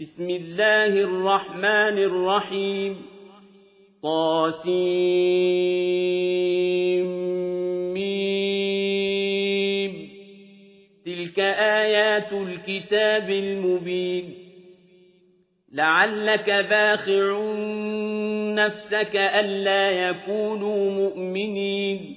بسم الله الرحمن الرحيم. طاسيم. تلك آيات الكتاب المبين. لعلك باخع نفسك ألا يكونوا مؤمنين.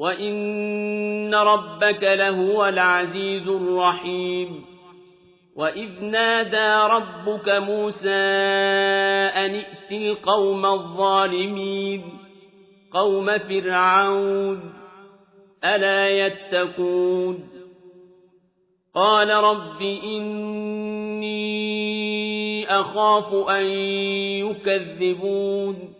وإن ربك لهو العزيز الرحيم وإذ نادى ربك موسى أن ائت القوم الظالمين قوم فرعون ألا يتقون قال رب إني أخاف أن يكذبون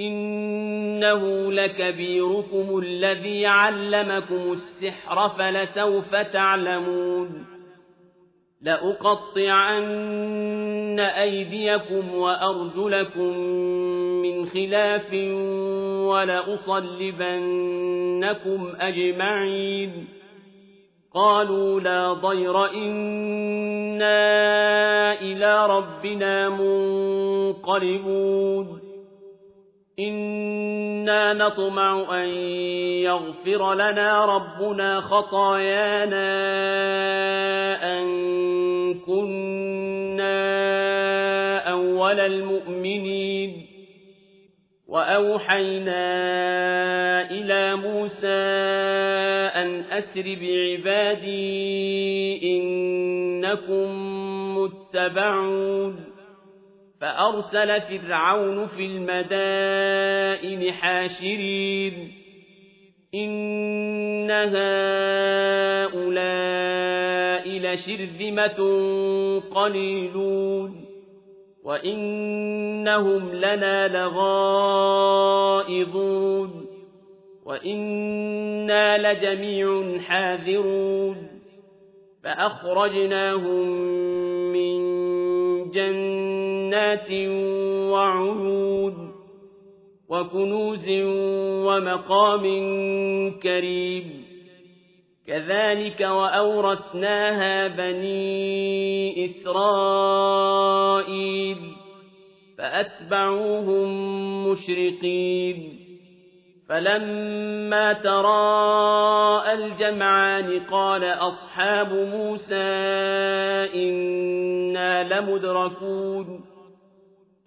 إنه لكبيركم الذي علمكم السحر فلسوف تعلمون لأقطعن أيديكم وأرجلكم من خلاف ولأصلبنكم أجمعين قالوا لا ضير إنا إلى ربنا منقلبون إنا نطمع أن يغفر لنا ربنا خطايانا أن كنا أول المؤمنين وأوحينا إلى موسى أن أسر بعبادي إنكم متبعون فأرسل فرعون في المدائن حاشرين. إن هؤلاء لشرذمة قليلون. وإنهم لنا لغائظون. وإنا لجميع حاذرون. فأخرجناهم من جنات وعيون وكنوز ومقام كريم. كذلك وأورثناها بني إسرائيل فأتبعوهم مشرقين. فلما تراءى الجمعان قال أصحاب موسى إنا لمدركون.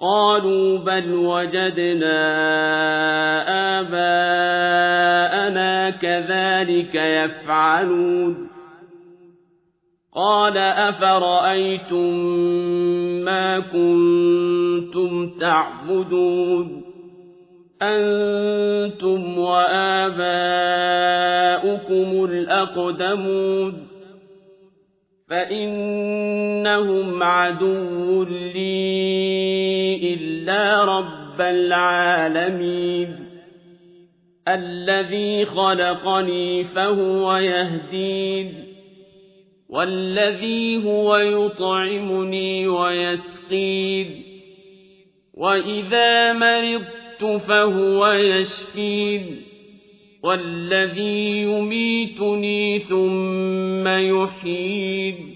قالوا بل وجدنا آباءنا كذلك يفعلون. قال أفرأيتم ما كنتم تعبدون؟ أنتم وآباؤكم الأقدمون. فإنهم عدو لي إلا رب العالمين. الذي خلقني فهو يهدين والذي هو يطعمني ويسقين وإذا مرضت فهو يشفين والذي يميتني ثم يحيين.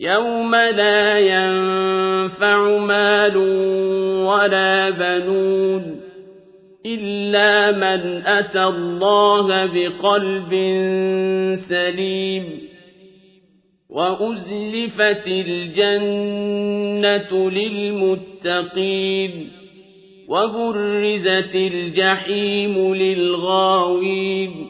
يوم لا ينفع مال ولا بنون إلا من أتى الله بقلب سليم وأزلفت الجنة للمتقين وبرزت الجحيم للغاوين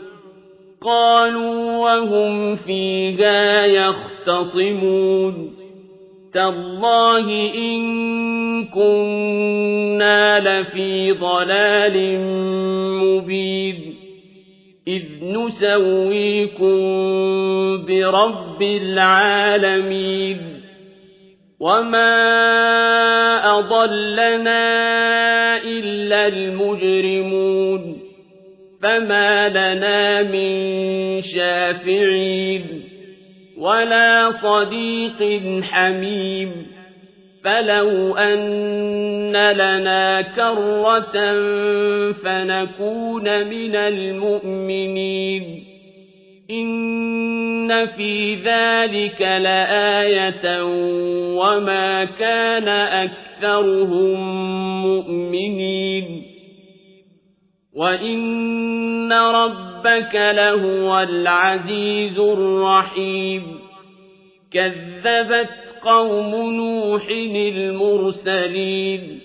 قالوا وهم فيها يختصمون. تالله إن كنا لفي ضلال مبين. إذ نسويكم برب العالمين. وما أضلنا إلا المجرمون. فما لنا من شافعين ولا صديق حميم فلو أن لنا كرة فنكون من المؤمنين إن في ذلك لآية وما كان أكثرهم مؤمنين وإن ربك لهو العزيز الرحيم كذبت قوم نوح المرسلين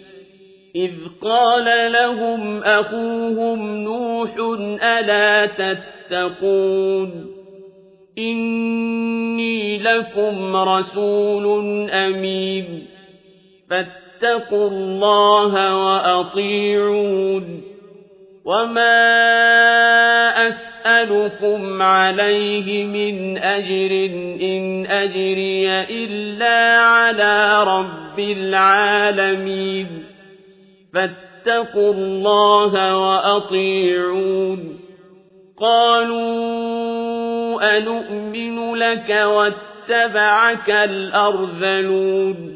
إذ قال لهم أخوهم نوح ألا تتقون إني لكم رسول أمين فاتقوا الله وأطيعون وما أسألكم عليه من أجر إن أجري إلا على رب العالمين فاتقوا الله وأطيعون قالوا أنؤمن لك واتبعك الأرذلون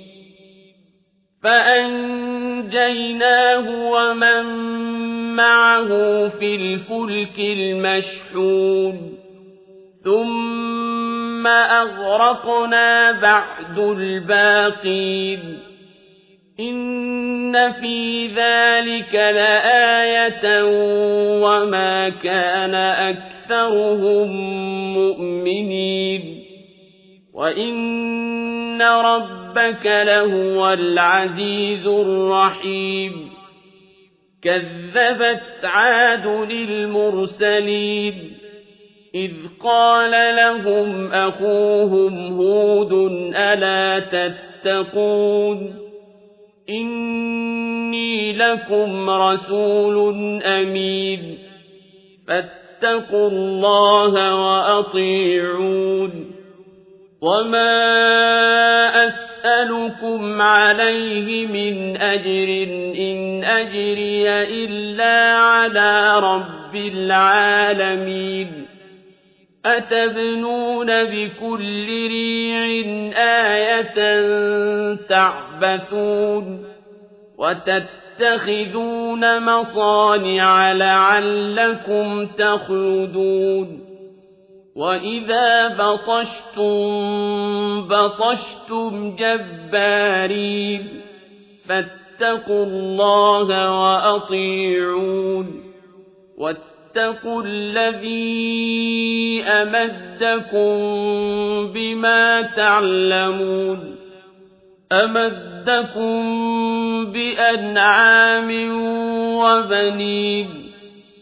فأنجيناه ومن معه في الفلك المشحون. ثم أغرقنا بعد الباقين. إن في ذلك لآية وما كان أكثرهم مؤمنين. وإن ربك لهو العزيز الرحيم كذبت عاد للمرسلين إذ قال لهم أخوهم هود ألا تتقون إني لكم رسول أمين فاتقوا الله وأطيعون وما أسألكم عليه من أجر إن أجري إلا على رب العالمين أتبنون بكل ريع آية تعبثون وتتخذون مصانع لعلكم تخلدون وإذا بطشتم بطشتم جبارين فاتقوا الله وأطيعون واتقوا الذي أمدكم بما تعلمون أمدكم بأنعام وبنين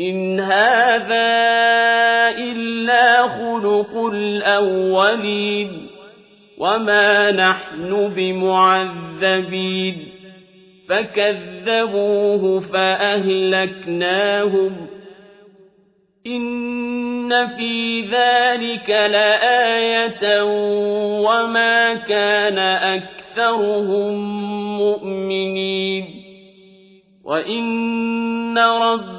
إن هذا إلا خلق الأولين وما نحن بمعذبين فكذبوه فأهلكناهم إن في ذلك لآية وما كان أكثرهم مؤمنين وإن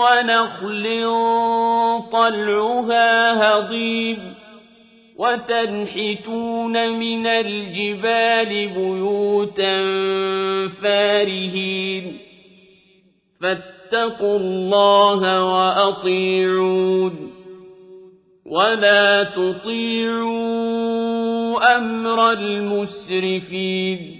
ونخل طلعها هضيم وتنحتون من الجبال بيوتا فارهين فاتقوا الله وأطيعون ولا تطيعوا أمر المسرفين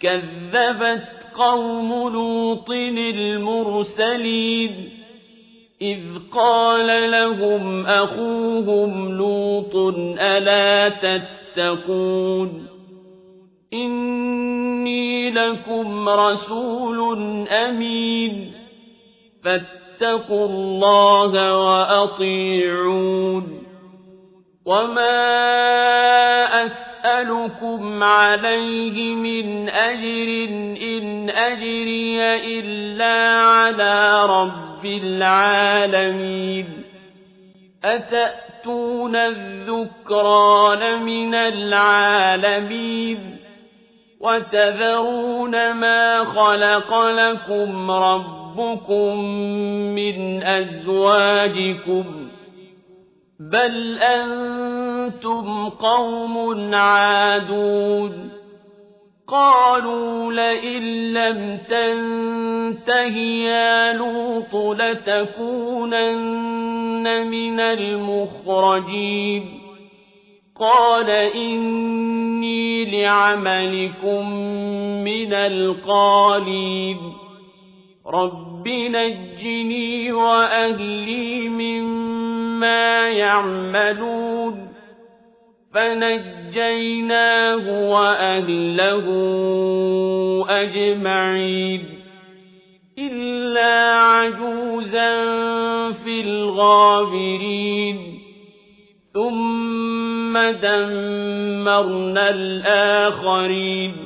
كذبت قوم لوط المرسلين إذ قال لهم أخوهم لوط ألا تتقون إني لكم رسول أمين فاتقوا الله وأطيعون وما أسألكم عليه من أجر إن أجري إلا على رب العالمين. أتأتون الذكران من العالمين؟ وتذرون ما خلق لكم ربكم من أزواجكم؟ بل أنتم قوم عادون قالوا لئن لم تنته يا لوط لتكونن من المخرجين قال إني لعملكم من القالين رب نجني وأهلي مما يعملون فنجيناه وأهله أجمعين إلا عجوزا في الغابرين ثم دمرنا الآخرين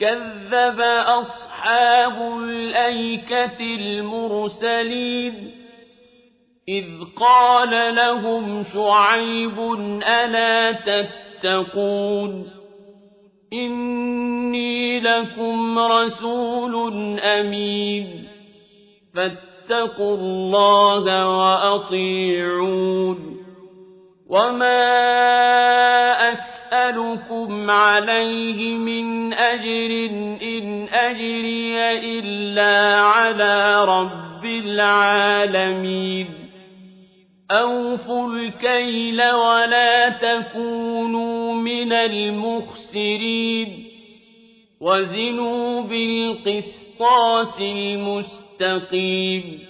كذب أصحاب الأيكة المرسلين إذ قال لهم شعيب ألا تتقون إني لكم رسول أمين فاتقوا الله وأطيعون وما أسألكم عليه من أجر إن أجري إلا على رب العالمين. أوفوا الكيل ولا تكونوا من المخسرين. وزنوا بالقسطاس المستقيم.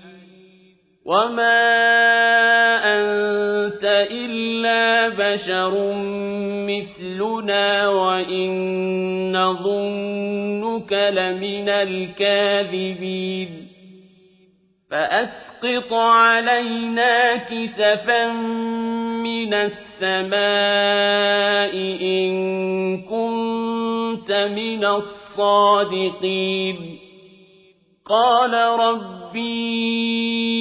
وما أنت إلا بشر مثلنا وإن نظنك لمن الكاذبين فأسقط علينا كسفا من السماء إن كنت من الصادقين قال ربي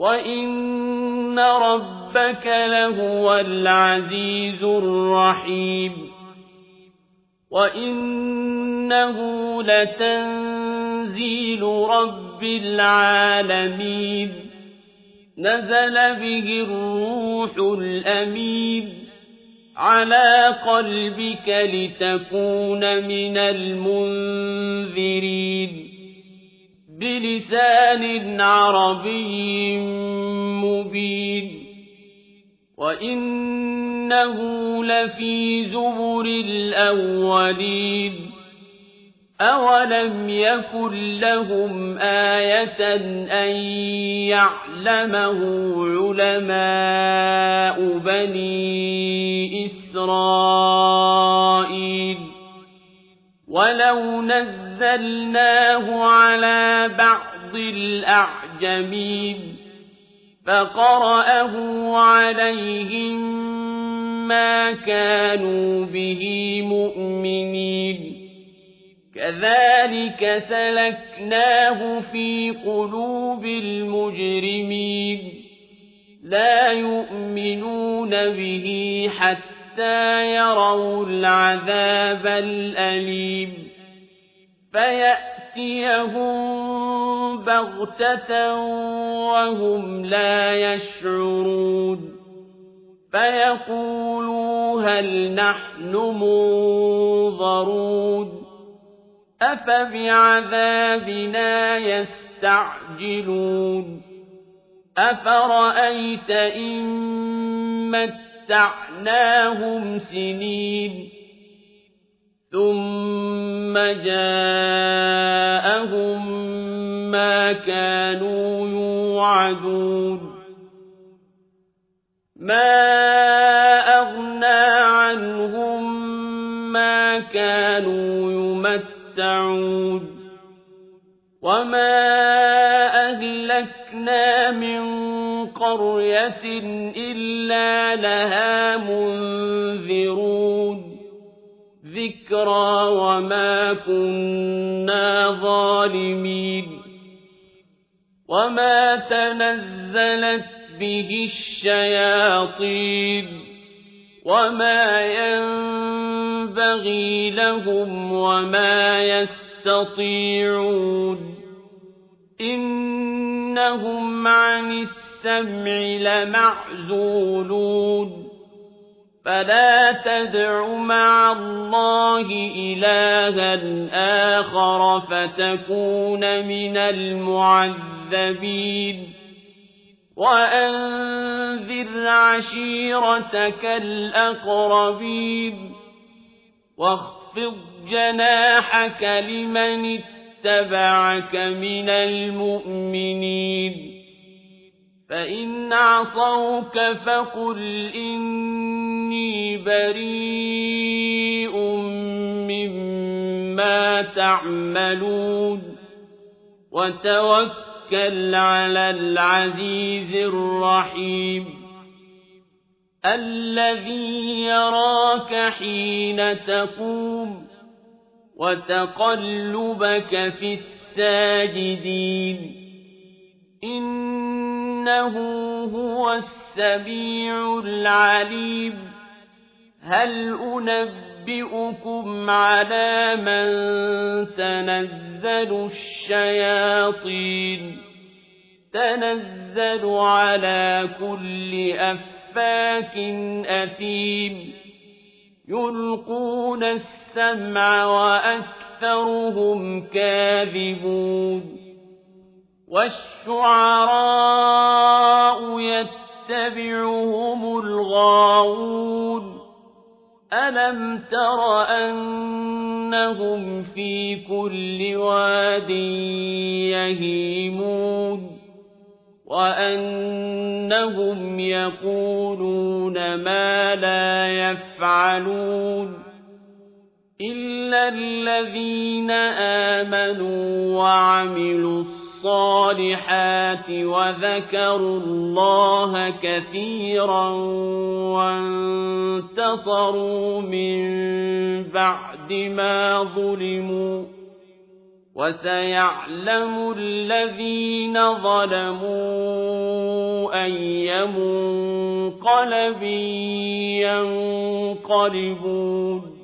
وإن ربك لهو العزيز الرحيم وإنه لتنزيل رب العالمين نزل به الروح الأمين على قلبك لتكون من المنذرين بلسان عربي مبين وإنه لفي زبر الأولين أولم يكن لهم آية أن يعلمه علماء بني إسرائيل ولو نزلناه على بعض الأعجمين فقرأه عليهم ما كانوا به مؤمنين كذلك سلكناه في قلوب المجرمين لا يؤمنون به حتى يروا العذاب الأليم فيأتيهم بغتة وهم لا يشعرون فيقولوا هل نحن منظرون أفبعذابنا يستعجلون أفرأيت إن متعناهم سنين ثم جاءهم ما كانوا يوعدون ما أغنى عنهم ما كانوا يمتعون وما أهلكنا من قرية إلا لها منذرون ذكرى وما كنا ظالمين وما تنزلت به الشياطين وما ينبغي لهم وما يستطيعون إنهم عن السمع لمعزولون فلا تدع مع الله إلها آخر فتكون من المعذبين وأنذر عشيرتك الأقربين واخفض جناحك لمن اتبعك من المؤمنين فإن عصوك فقل إني بريء مما تعملون وتوكل على العزيز الرحيم الذي يراك حين تقوم وتقلبك في الساجدين إنه هو السميع العليم هل أُنَبِّئُكُمْ عَلَىٰ مَن تَنَزَّلُ الشَّيَاطِينُ تَنَزَّلُ عَلَىٰ كُلِّ أَفَّاكٍ أَثِيمٍ يُلْقُونَ السَّمْعَ وَأَكْثَرُهُمْ كَاذِبُونَ وَالشُّعَرَاءُ يَتَّبِعُهُمُ الْغَاوُونَ أَلَمْ تَرَ أَنَّهُمْ فِي كُلِّ وَادٍ يَهِيمُونَ وَأَنَّهُمْ يَقُولُونَ مَا لَا يَفْعَلُونَ إِلَّا الَّذِينَ آمَنُوا وَعَمِلُوا الصَّالِحَاتِ وَذَكَرُوا اللَّهَ كَثِيرًا وَانتَصَرُوا مِن بَعْدِ مَا ظُلِمُوا وَسَيَعْلَمُ الَّذِينَ ظَلَمُوا أَيَّ مُنقَلَبٍ يَنقَلِبُونَ.